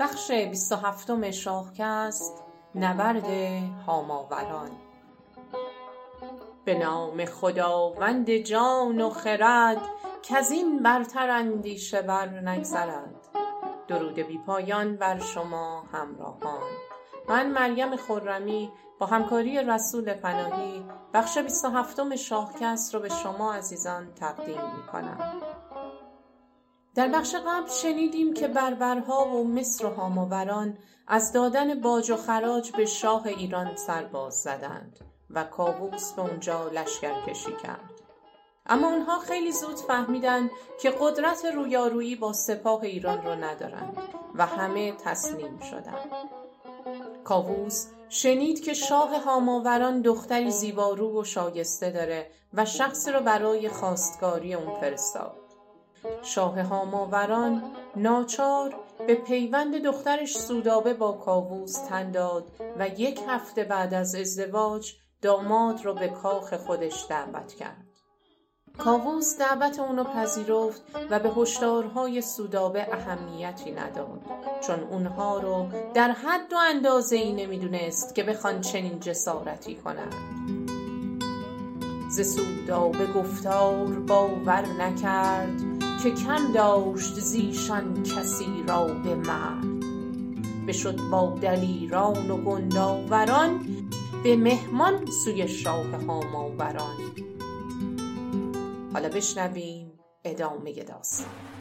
بخش بیست و هفتم شاهکست نبرد هاماوران به نام خداوند جان و خرد کزین برتر اندیشه بر نگذرد. درود بی پایان بر شما همراهان. من مریم خرمی با همکاری رسول پناهی بخش بیست و هفتم شاهکست رو به شما عزیزان تقدیم می کنم در بخش قبل شنیدیم که بربرها و مصر و هاماوران از دادن باج و خراج به شاه ایران سرباز زدند و کاووس به اونجا لشکرکشی کرد. اما اونها خیلی زود فهمیدن که قدرت رویارویی با سپاه ایران رو ندارند و همه تسلیم شدند. کاووس شنید که شاه هاماوران دختری زیبارو و شایسته داره و شخصی رو برای خواستگاری اون فرستاد. شاه هاماوران ناچار به پیوند دخترش سودابه با کاووس تن داد و یک هفته بعد از ازدواج داماد رو به کاخ خودش دعوت کرد. کاووس دعوت اونو پذیرفت و به هشدارهای سودابه اهمیتی نداد چون اونها رو در حد و اندازه ای نمی‌دونست که بخوان چنین جسارتی کنند. ز سودابه گفتار باور نکرد که کم داشت زیشان کسی را به مرد. بشد با دلیران و گندآوران به مهمان سوی شاه هاماوران. حالا بشنویم ادامه داستان.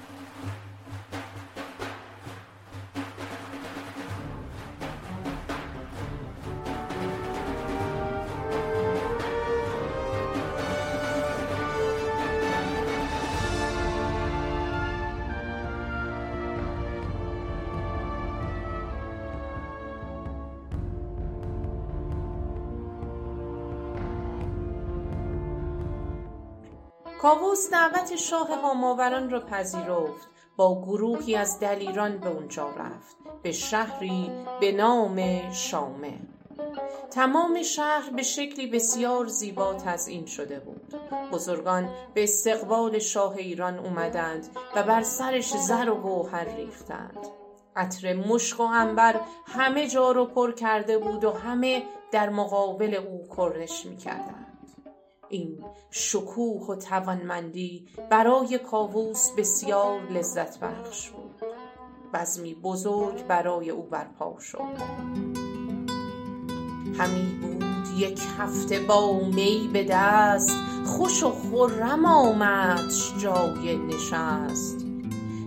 کاووس دعوت شاه هاماوران را پذیرفت با گروهی از دلیران به اونجا رفت به شهری به نام شامه. تمام شهر به شکلی بسیار زیبا تزئین شده بود. بزرگان به استقبال شاه ایران اومدند و بر سرش زر و گوهر ریختند. عطر مشک و عنبر همه جا رو پر کرده بود و همه در مقابل او کرنش می کردند. این شکوه و توانمندی برای کاووس بسیار لذت بخش بود. بزمی بزرگ برای او برپا شد. همی بود یک هفته با می به دست خوش و خرم آمدش جای نشست.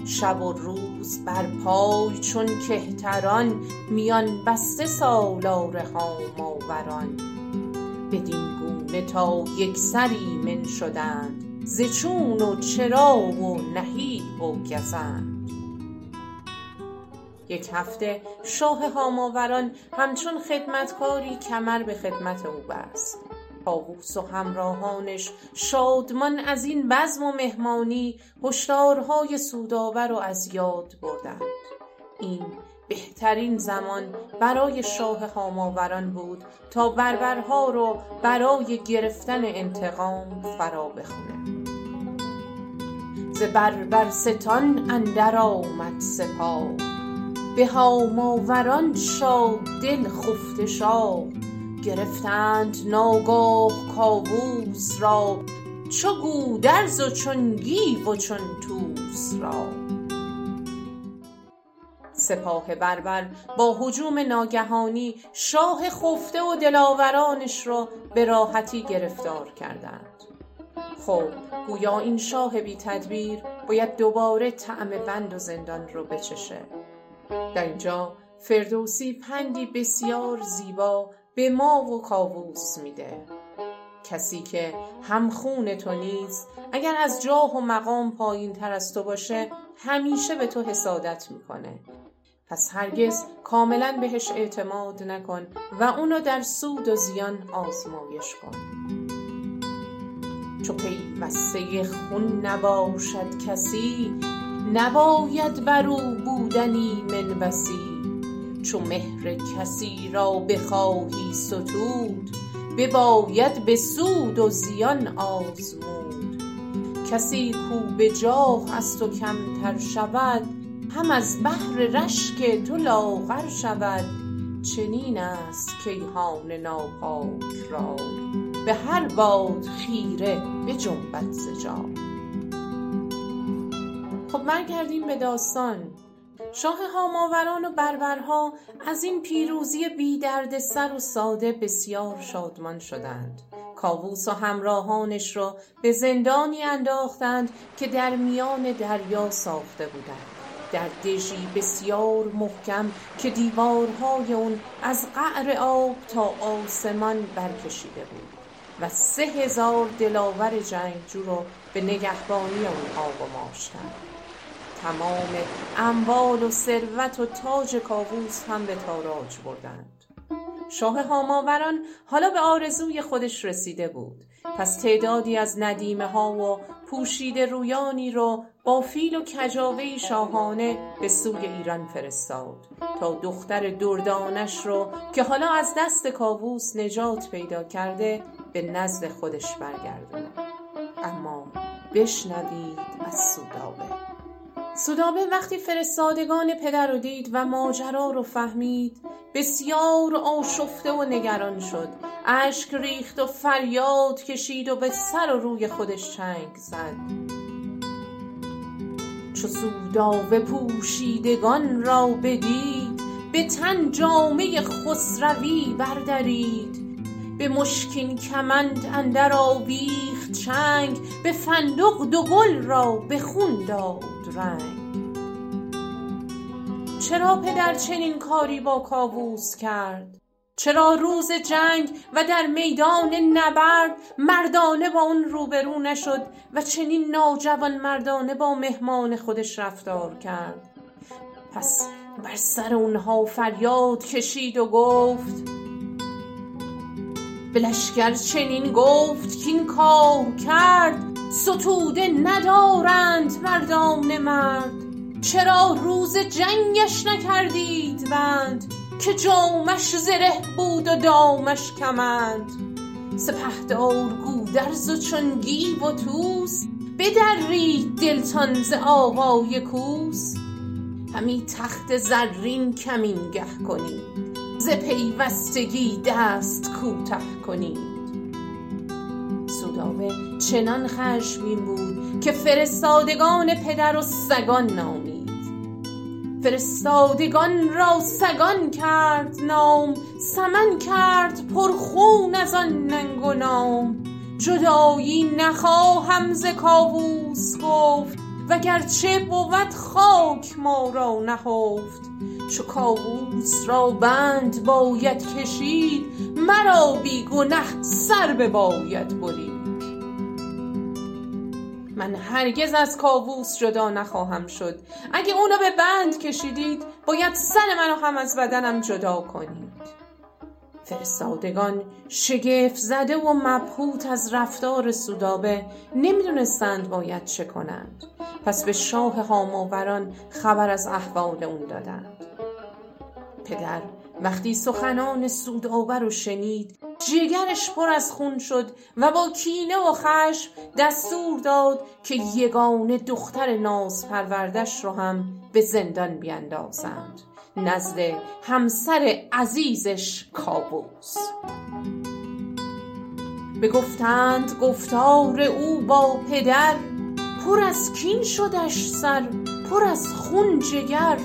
شب و روز بر پای چون کهتران میان بسته سالار هاماوران بدین گونه تا یکسر ایمن شدند ز چون و چرا و نهیب و گزند. یک هفته شاه هاماوران همچون خدمتکاری کمر به خدمت او بست. کاووس و همراهانش شادمان از این بزم و مهمانی هشدارهای سودابه رو از یاد بردند. این بهترین زمان برای شاه هاماوران بود تا بربرها رو برای گرفتن انتقام فرا بخونه. ز بربرستان اندر آمد سپاه به هاماوران شاه دل خفته شاه. گرفتند ناگاه کاووس را چو گودرز و چون گیو و چون طوس را. سپاه بربر با هجوم ناگهانی شاه خفته و دلاورانش را به راحتی گرفتار کردند. خب گویا این شاه بی تدبیر باید دوباره طعم بند و زندان رو بچشه. در اینجا فردوسی پندی بسیار زیبا به ما و کاووس میده. کسی که هم خون تو نیست اگر از جاه و مقام پایین تر از تو باشه همیشه به تو حسادت می‌کنه. پس هرگز کاملا بهش اعتماد نکن و اونو در سود و زیان آزمایش کن. چو پیوسته خون نباشد کسی نباید بر او بودن ایمن وصی چو مهر کسی را بخواهی ستود بباید به سود و زیان آزمود. کسی کو به جاه از تو کمتر شود هم از بهر رشک تو لاغر شود. چنین است کیهان ناپاک رای به هر باد خیره بجنبد ز جای خب برگردیم به داستان. شاه هاماوران و بربرها از این پیروزی بی سر و ساده بسیار شادمان شدند. کاووس و همراهانش را به زندانی انداختند که در میان دریا ساخته بودند. در دژی بسیار محکم که دیوارهای اون از قعر آب تا آسمان برکشیده بود و سه هزار دلاور جنگجو رو به نگهبانی آنها گماشتند تمام اموال و ثروت و تاج کاووس هم به تاراج بردند. شاه هاماوران حالا به آرزوی خودش رسیده بود. پس تعدادی از ندیمه ها و پوشیده رویانی رو با فیل و کجاوه شاهانه به سوی ایران فرستاد تا دختر دردانش رو که حالا از دست کاووس نجات پیدا کرده به نزد خودش برگردونه. اما بشنوید از سودابه. سودابه وقتی فرستادگان پدر رو دید و ماجرا رو فهمید بسیار آشفته و نگران شد. اشک ریخت و فریاد کشید و به سر و روی خودش چنگ زد. چو سودابه پوشیدگان را بدید به تن جامه خسروی بردرید. به مشکین کمند اندر آویخت چنگ به فندق دو گل را به خون داد رنگ. چرا پدر چنین کاری با کاووس کرد؟ چرا روز جنگ و در میدان نبرد مردانه با اون روبرو نشد و چنین ناجوان مردانه با مهمان خودش رفتار کرد؟ پس بر سر اونها فریاد کشید و گفت به لشکر چنین گفت کین کار کرد ستوده ندارند مردان مرد. چرا روز جنگش نکردید بند؟ که جامش زره بود و دامش کمند. سپهدار گودرز و چون و طوس بدرید دلتان ز آوای کوس. همی تخت زرین کمینگه کنید ز پیوستگی دست کوته کنید سودابه چنان خشمگین بود که فرستادگان پدر و سگان نامید فرستادگان را سگان کرد نام سمن کرد پرخون از آن ننگ و نام. جدایی نخواهم ز کاووس گفت وگرچه بود خاک ما را نهفت. چو کاووس را بند باید کشید مرا بی گنه سر بباید برید. من هرگز از کاووس جدا نخواهم شد. اگه اونو به بند کشیدید باید سر منو هم از بدنم جدا کنید. فرستادگان شگفت زده و مبهوت از رفتار سودابه نمی‌دونستند باید چه کنند. پس به شاه هاماوران خبر از احوال اون دادند. پدر وقتی سخنان سودابه رو شنید جگرش پر از خون شد و با کینه و خشم دستور داد که یگانه دختر ناز پروردش رو هم به زندان بیندازند نزد همسر عزیزش کاووس بگفتند گفتار او با پدر پر از کین شدش سر پر از خون جگر.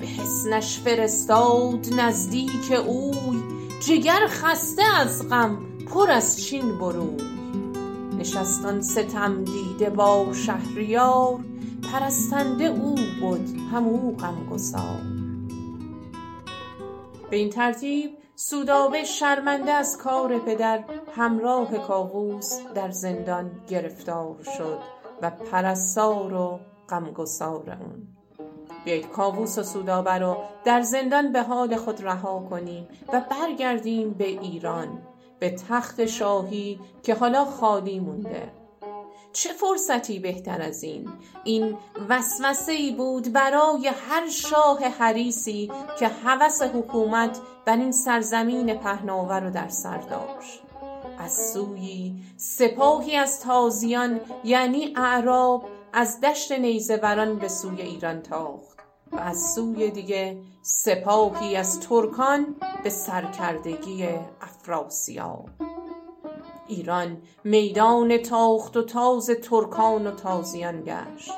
به حصنش فرستاد نزدیک اوی جگر خسته از غم پر از چین بروی نشست آن ستم دیده با شهریار پرستنده او بد هم او غمگسار. به این ترتیب سودابه شرمنده از کار پدر همراه کاووس در زندان گرفتار شد و پرستار و غمگسار اون. بیایید کاووس و سودابه رو در زندان به حال خود رها کنیم و برگردیم به ایران به تخت شاهی که حالا خالی مونده. چه فرصتی بهتر از این؟ این وسوسه ای بود برای هر شاه حریسی که هوس حکومت بر این سرزمین پهناور رو در سر داشت. از سوی سپاهی از تازیان یعنی اعراب از دشت نیزه وران به سوی ایران تاخت. و از سوی دیگه سپاهی از ترکان به سرکردگی افراسیاب. ایران میدان تاخت و تاز ترکان و تازیان گشت.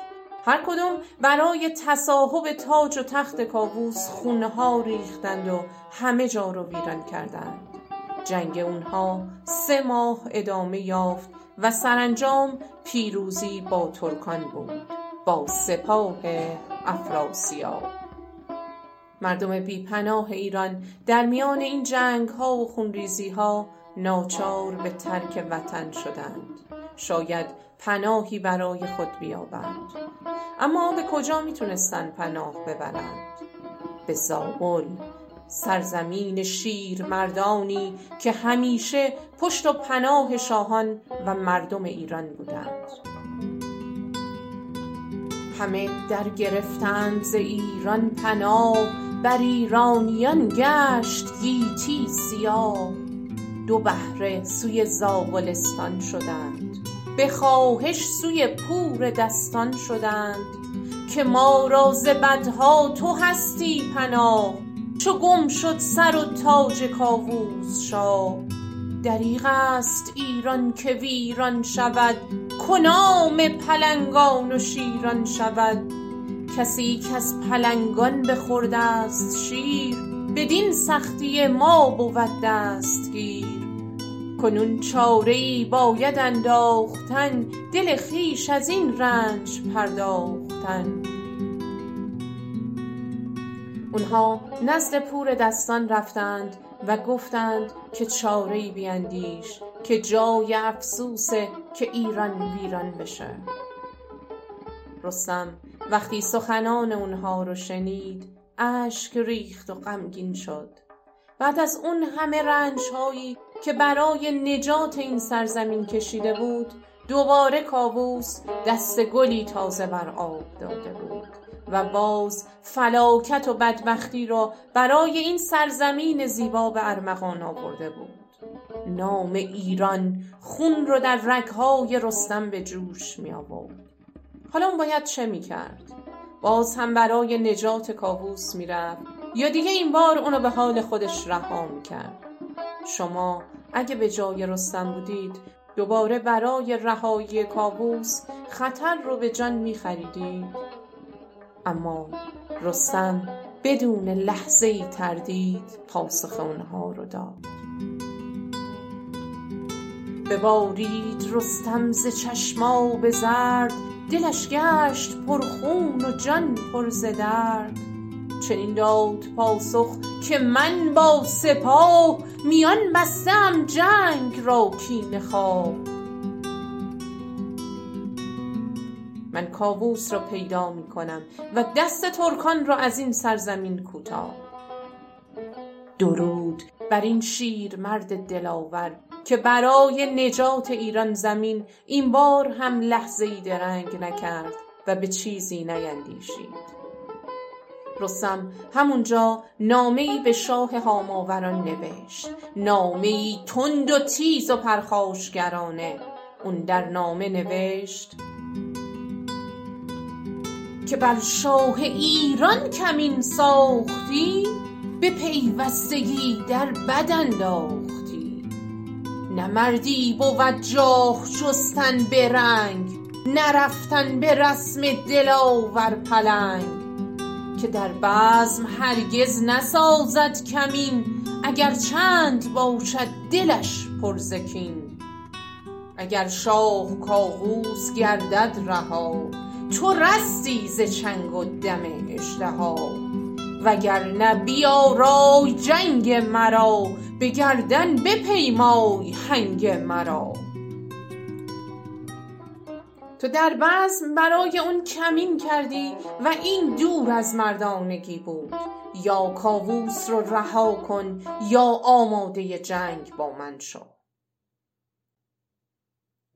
هر کدوم برای تصاحب تاج و تخت کاووس خونها ریختند و همه جا رو ویران کردند. جنگ اونها سه ماه ادامه یافت و سرانجام پیروزی با ترکان بود. با سپاه افراسیاب. مردم بی پناه ایران در میان این جنگ ها و خونریزی ها ناچار به ترک وطن شدند. شاید پناهی برای خود بیابند. اما به کجا می‌تونستند پناه ببرند؟ به زابل سرزمین شیر مردانی که همیشه پشت و پناه شاهان و مردم ایران بودند. همه در گرفتند ز ایران پناه بر ایرانیان گشت گیتی سیاه دو بهره سوی زابلستان شدند به خواهش سوی پور دستان شدند که ما را ز بدها تو هستی پناه چو گم شد سر و تاج کاووس شاه. دریغ است ایران که ویران شود کنام پلنگان و شیران شود. کسی کز پلنگان بخورده است شیر بدین سختی ما بود دستگیر. کنون چاره ای باید انداختن دل خویش از این رنج پرداختن. اونها نزد پور دستان رفتند. و گفتند که چاره ای بیندیش که جای افسوسه که ایران ویران بشه. رستم وقتی سخنان اونها رو شنید اشک ریخت و غمگین شد. بعد از اون همه رنج هایی که برای نجات این سرزمین کشیده بود دوباره کاووس دست گلی تازه بر آب داده بود. و باز فلاکت و بدبختی را برای این سرزمین زیبا به ارمغان آورده بود. نام ایران خون رو در رگهای رستم به جوش می آورد حالا اون باید چه می کرد؟ باز هم برای نجات کاووس می رفت یا دیگه این بار اونو به حال خودش رها می کرد شما اگه به جای رستم بودید دوباره برای رهایی کاووس خطر رو به جان می خریدید اما رستم بدون لحظه ای تردید پاسخ اونها رو داد. ببارید رستم ز چشم آب زرد دلش گشت پر خون و جان پر ز درد. چنین داد پاسخ که من با سپاه میان بسته ام جنگ را کینه خواه. من کاووس را پیدا می کنم و دست ترکان را از این سرزمین کوتاه. درود بر این شیرمرد دلاور که برای نجات ایران زمین این بار هم لحظه ای درنگ نکرد و به چیزی نیندیشید. رستم همونجا نامه ای به شاه هاماوران نوشت. نامه ای تند و تیز و پرخاشگرانه. اون در نامه نوشت که بر شاه ایران کمین ساختی به پیوستگی در بد انداختی. نه مردی بود جاه جستن به رنگ نه رفتن به رسم دلاور پلنگ. که در بزم هرگز نسازد کمین اگر چند باشد دلش پر ز کین اگر شاه کاووس گردد رها. تو رستی ز چنگ و دم اژدها وگرنه بیارای جنگ مرا به گردن بپیمای هنگ مرا. تو در بزم برای اون کمین کردی و این دور از مردانگی بود. یا کاووس رو رها کن یا آماده جنگ با من شو.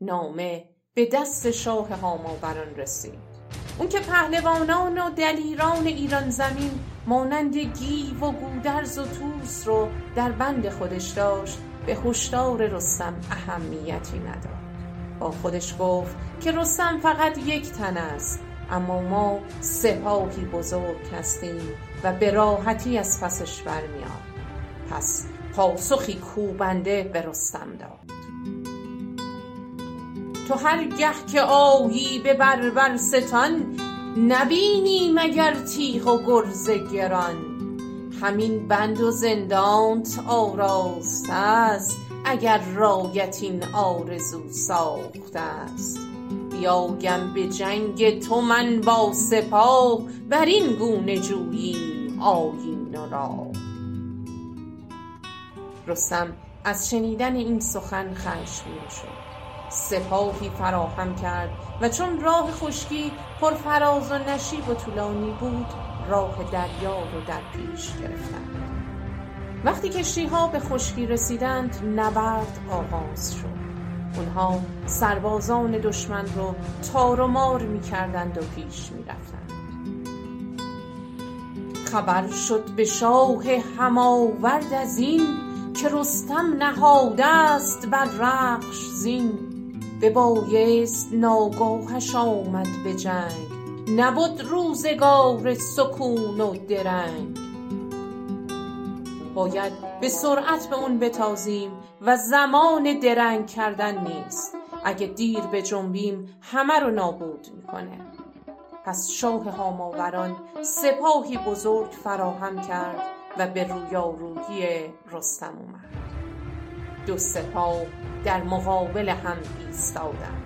نامه به دست شاه هاماوران رسید. اون که پهلوانان و دلیران ایران زمین مانند گیو و گودرز و طوس رو در بند خودش داشت به هشدار رستم اهمیتی نداد. با خودش گفت که رستم فقط یک تن است اما ما سپاهی بزرگ هستیم و به راحتی از پسش برمیام پس پاسخی کوبنده به رستم داد. تو هرگه که آیی به بربرستان نبینی مگر تیغ و گرز گران. همین بند و زندانت آراسته است اگر رایت این آرزو ساخته است. بیایم به جنگ تو من با سپاه بر این گونه جوییم آیین و راه رستم از شنیدن این سخن خشمگین شد. سپاهی فراهم کرد و چون راه خشکی پر فراز و نشیب و طولانی بود راه دریا رو در پیش گرفتند. وقتی کشتی ها به خشکی رسیدند نبرد آغاز شد. اونها سربازان دشمن رو تار و مار می کردند و پیش می رفتند. خبر شد به شاه هماورد از این که رستم نهاده است بر رخش زین. ببایست ناگاهش آمد به جنگ. نبد روزگار سکون و درنگ. باید به سرعت به اون بتازیم و زمان درنگ کردن نیست. اگه دیر به همه رو نابود می‌کنه. پس شاه هاماوران سپاهی بزرگ فراهم کرد و به رویارویی رستم اومد. دو سپاه در مقابل هم ایستادند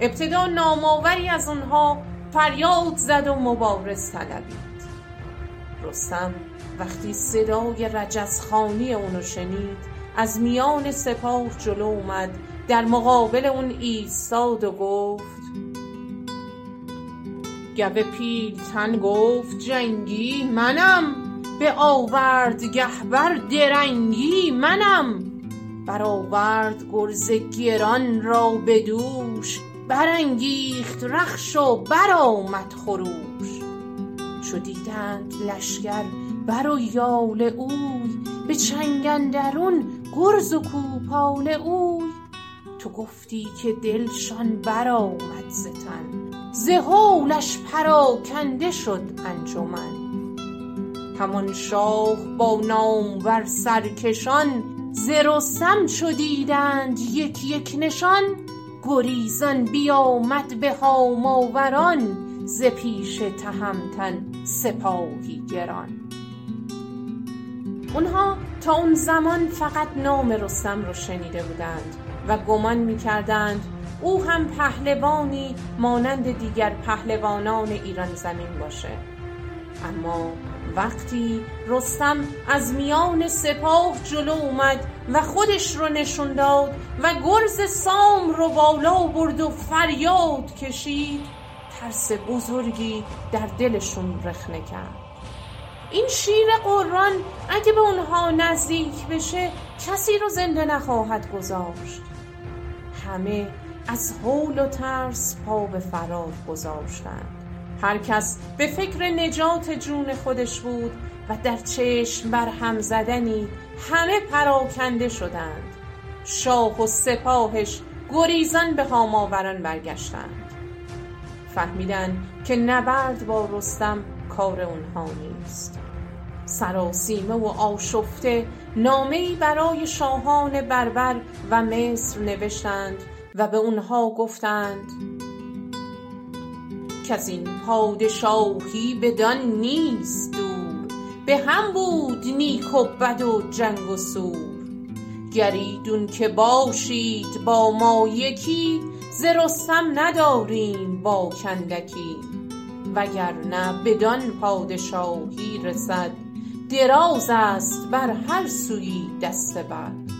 ابتدا نامآوری از آنها فریاد زد و مبارز طلبید. رستم وقتی صدای رجزخانی اونو شنید از میان سپاه جلو اومد در مقابل اون ایستاد و گفت گو پیلتن گفت جنگی منم به آورد گهبر درنگی منم. برآورد گرز گران را به دوش برانگیخت رخش و برآمد خروش. چو دیدند لشکر بر و یال اوی به چنگ اندرون گرز و کوپال اوی. تو گفتی که دلشان برآمد ز تن ز هولش پراکنده شد انجمن. همان شاه با نامور سرکشان ز رستم چو دیدند یک یک نشان گریزان بیامد به هاماوران ز پیش تهمتن سپاهی گران. اونها تا اون زمان فقط نام رستم رو شنیده بودند و گمان می‌کردند او هم پهلوانی مانند دیگر پهلوانان ایران زمین باشه. اما وقتی رستم از میان سپاه جلو اومد و خودش رو نشون داد و گرز سام رو بالا برد و فریاد کشید ترس بزرگی در دلشون رخنه کرد. این شیر قرآن اگه به اونها نزدیک بشه کسی رو زنده نخواهد گذاشت. همه از حول و ترس پا به فرار گذاشتند هر کس به فکر نجات جون خودش بود و در چشم بر هم زدنی همه پراکنده شدند. شاه و سپاهش گریزان به هاماوران برگشتند. فهمیدن که نبرد با رستم کار اونها نیست. سراسیمه و آشفته نامهای برای شاهان بربر و مصر نوشتند و به اونها گفتند کز این پادشاهی بدان نیست دور. به هم بود نیک و بد و جنگ و سور. گر ایدون که باشید با ما یکی ز رستم نداریم باک اندکی وگرنه بدان پادشاهی رسد دراز است بر هر سویی دست بد.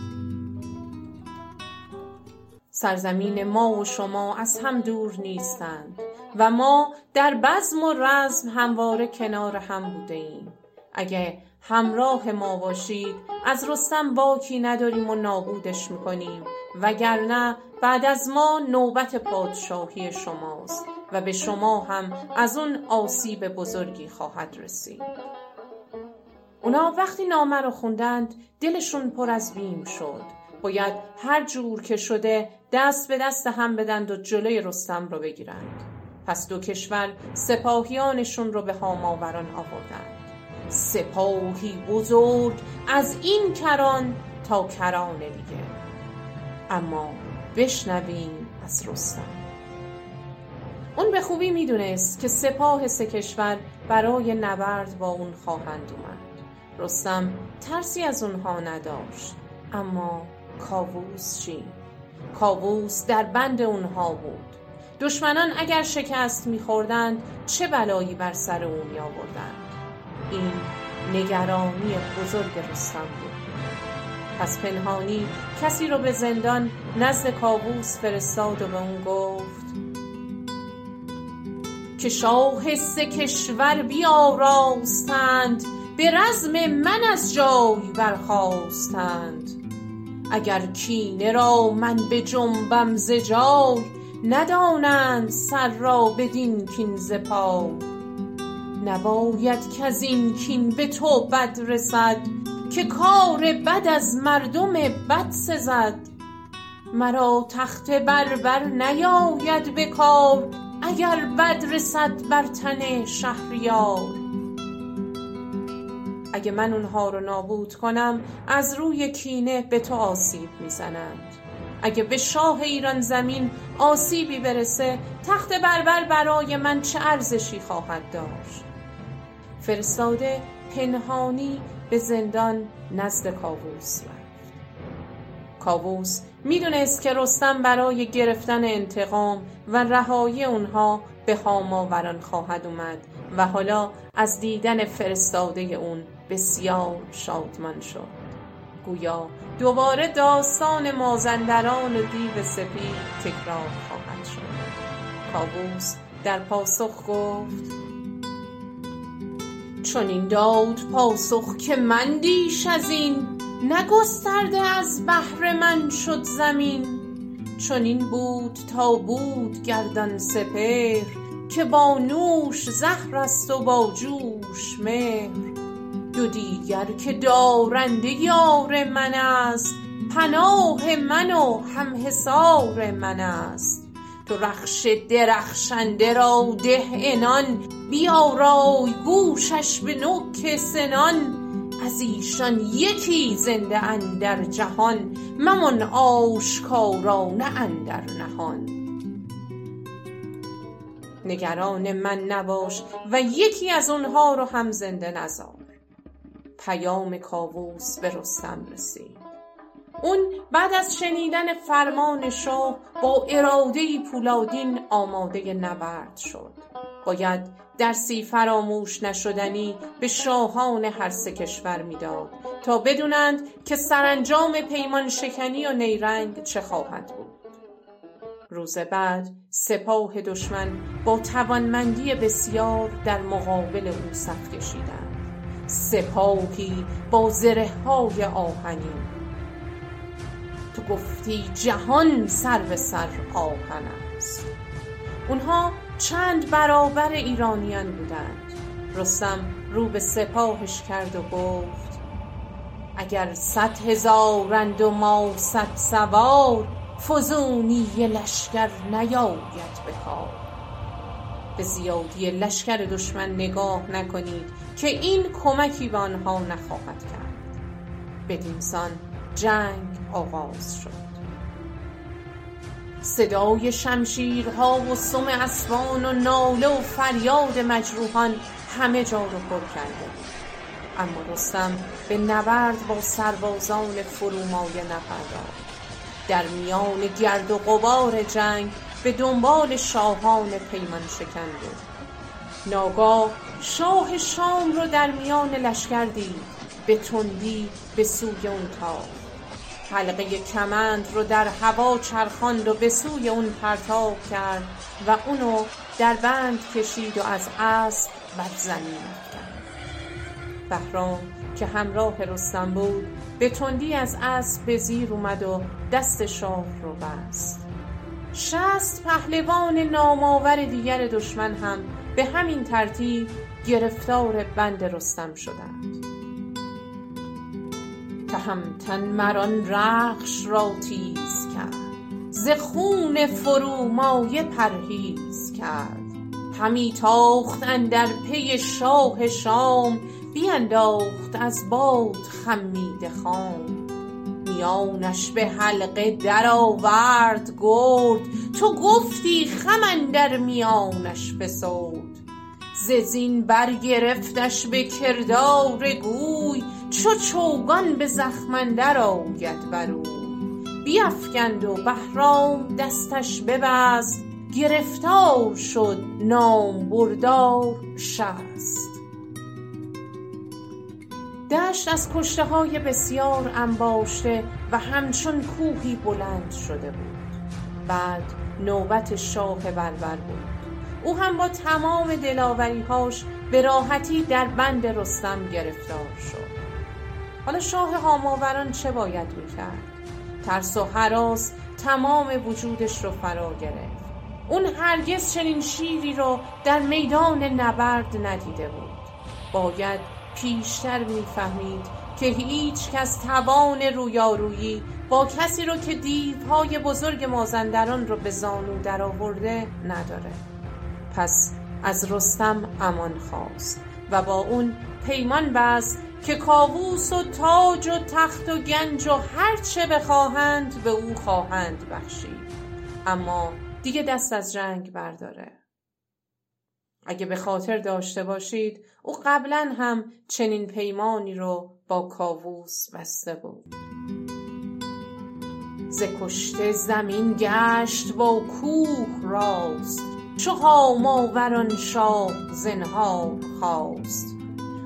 سرزمین ما و شما از هم دور نیستند و ما در بزم و رزم همواره کنار هم بوده ایم اگه همراه ما باشید از رستم باکی نداریم و نابودش می‌کنیم وگرنه بعد از ما نوبت پادشاهی شماست و به شما هم از اون آسیب بزرگی خواهد رسید. اونا وقتی نامه رو خوندند دلشون پر از بیم شد. باید هر جور که شده دست به دست هم بدند و جلوی رستم رو بگیرند. پس دو کشور سپاهیانشون رو به هاماوران آوردند. سپاهی بزرگ از این کران تا کران دیگه. اما بشنویم از رستم. اون به خوبی می‌دونست که سپاه سه کشور برای نبرد با اون خواهند اومد. رستم ترسی از اونها نداشت اما کاووس چی؟ کاووس در بند اونها بود. دشمنان اگر شکست میخوردند چه بلایی بر سر او می آوردند این نگرانی بزرگ رستم بود. پس پنهانی کسی رو به زندان نزد کاووس فرستاد و به اون گفت که شاه سه کشور بیاراستند به رزم من از جای برخاستند. اگر کینه را من بجنبم ز جای ندانند سر را بدین کین ز پای. نباید این کین به تو بد رسد که کار بد از مردم بد سزد. مرا تخت بربر نیاید به اگر بد رسد بر تن شهریار. اگه من اونها رو نابود کنم از روی کینه به تو آسیب می‌زنند. اگه به شاه ایران زمین آسیبی برسه تخت بربر برای من چه ارزشی خواهد داشت؟ فرستاده پنهانی به زندان نزد کاووس رفت. کاووس می‌دونست که رستم برای گرفتن انتقام و رهایی اونها به هاماوران خواهد اومد و حالا از دیدن فرستاده اون بسیار شادمان شد. گویا دوباره داستان مازندران و دیو سپید تکرار خواهد شد. کاووس در پاسخ گفت چون این داد پاسخ که من دیش از این نگسترده از بهر من شد زمین. چون این بود تا بود گردان سپهر که با نوش زهر است و با جوش مهر. دو دیگر که دارنده یار من است. پناه من و هم حصار من است. تو رخش درخشنده را ده عنان. بیارای گوشش به نوک سنان. از ایشان یکی زنده اندر جهان. ممان آشکارانه اندر نهان. نگران من نباش و یکی از اونها رو هم زنده نزار. پیام کاووس به رستم رسید. اون بعد از شنیدن فرمان شاه با اراده پولادین آماده نبرد شد. باید درسی فراموش نشدنی به شاهان هر سه کشور می‌داد تا بدونند که سرانجام پیمان شکنی و نیرنگ چه خواهد بود. روز بعد سپاه دشمن با توانمندی بسیار در مقابل او صف کشیدند. سپاهی با زره های آهنین. تو گفتی جهان سر به سر آهن است. اونها چند برابر ایرانیان بودند. رستم رو به سپاهش کرد و گفت اگر صد هزارند و ما صد سوار فزونی لشکر نیاید به کار. به زیادی لشکر دشمن نگاه نکنید که این کمکی به آنها نخواهد کرد. بدینسان جنگ آغاز شد. صدای شمشیرها و سم اسبان و ناله و فریاد مجروحان همه جا رو پر کرده بود. اما رستم به نبرد با سربازان فرومایه نپرداخت. در میان گرد و غبار جنگ به دنبال شاهان پیمان شکن بود ناگاه شاه شام رو در میان لشکر دید به تندی به سوی اون تاخت. حلقه کمند رو در هوا چرخاند و به سوی اون پرتاب کرد و اونو در بند کشید و از اسب بر زمین افکند بهرام که همراه رستم بود به تندی از اسب به زیر اومد و دست شاه رو بست. شصت پهلوان نامآور دیگر دشمن هم به همین ترتیب گرفتار بند رستم شدند. تهمتن مر آن رخش را تیز کرد ز خون فرومایه پرهیز کرد. همی تاخت اندر پی شاه شام بینداخت از باد خمیده خام. میانش به حلقه در آورد گرد. تو گفتی خم اندر میانش فسرد ز زین برگرفتش به کردار گوی چو چوگان به زخم اندر آید بر اوی. بیفگند و بهرام دستش ببست گرفتار شد نامبردار شست. دشت از کشته های بسیار انباشته و همچون کوهی بلند شده بود. بعد نوبت شاه بربر بود. او هم با تمام دلاوری هاش به راحتی در بند رستم گرفتار شد. حالا شاه هاماوران چه باید می کرد؟ ترس و هراس تمام وجودش رو فرا گرفت. اون هرگز چنین شیری رو در میدان نبرد ندیده بود. باید پیشتر می‌فهمید که هیچ کس توان رویارویی با کسی رو که دیوهای بزرگ مازندران رو به زانو درآورده نداره. پس از رستم امان خواست و با اون پیمان بست که کاووس و تاج و تخت و گنج و هر چه بخواهند به او خواهند بخشید. اما دیگه دست از جنگ برداره. اگه به خاطر داشته باشید او قبلا هم چنین پیمانی رو با کاووس بسته بود. ز کشته زمین گشت با کوه راست چو هاماوران شاه زنهار خواست.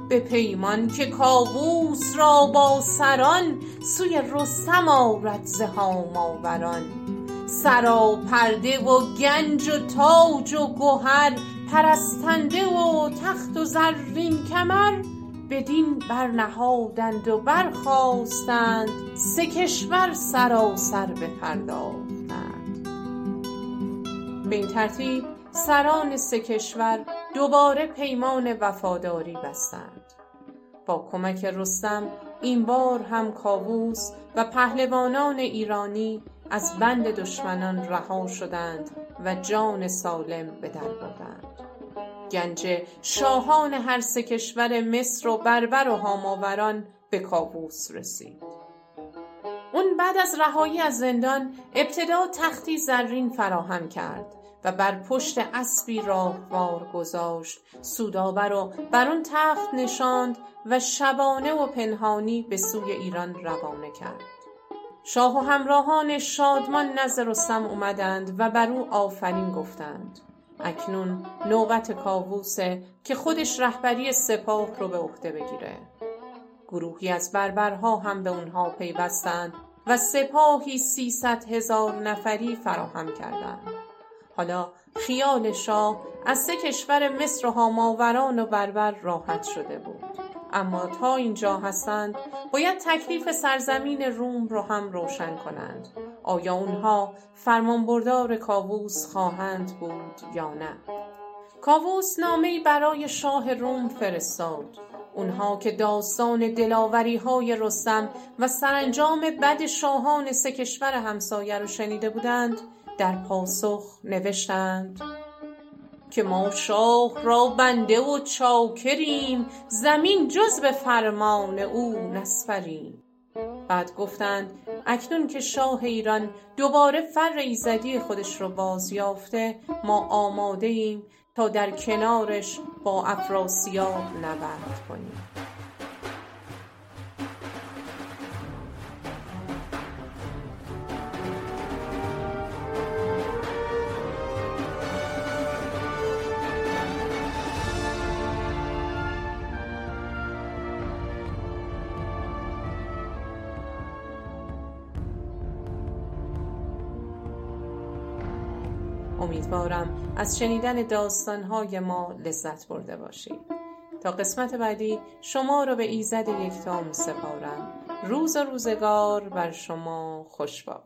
به پیمان که کاووس را با سران سوی رستم آرد ز هاماوران سراپرده و گنج و تاج و گهر پرستنده و تخت و زرین کمر بدین برنهادند و برخاستند سه کشور سراسر بپرداختند. به این ترتیب سران سه کشور دوباره پیمان وفاداری بستند. با کمک رستم این بار هم کاووس و پهلوانان ایرانی از بند دشمنان رها شدند و جان سالم به در بردند. گنج شاهان هر سه کشور مصر و بربر و هاماوران به کاووس رسید. اون بعد از رهایی از زندان ابتدا تختی زرین فراهم کرد و بر پشت اسبی راهوار گذاشت سودابه رو بر آن تخت نشاند و شبانه و پنهانی به سوی ایران روانه کرد. شاه و همراهانش شادمان نزد رستم اومدند و بر او آفرین گفتند. اکنون نوبت کاووسه که خودش رهبری سپاه رو به عهده بگیره. گروهی از بربرها هم به اونها پیوستند و سپاهی سیصد هزار نفری فراهم کردند. حالا خیال شاه از سه کشور مصر و هاماوران و بربر راحت شده بود. اما تا اینجا هستند باید تکلیف سرزمین روم رو هم روشن کنند. آیا اونها فرمانبردار کاووس خواهند بود یا نه؟ کاووس نامهای برای شاه روم فرستاد. اونها که داستان دلاوری های رستم و سرانجام بد شاهان سه کشور همسایه رو شنیده بودند در پاسخ نوشتند که ما شاه را بنده و چاکریم زمین جز به فرمان او نسپریم بعد گفتند اکنون که شاه ایران دوباره فر ایزدی خودش رو باز یافته ما آماده ایم تا در کنارش با افراسیاب نبرد کنیم. امیدوارم از شنیدن داستانهای ما لذت برده باشید. تا قسمت بعدی شما رو به ایزد یکتا سپارم روز و روزگار بر شما خوش باد.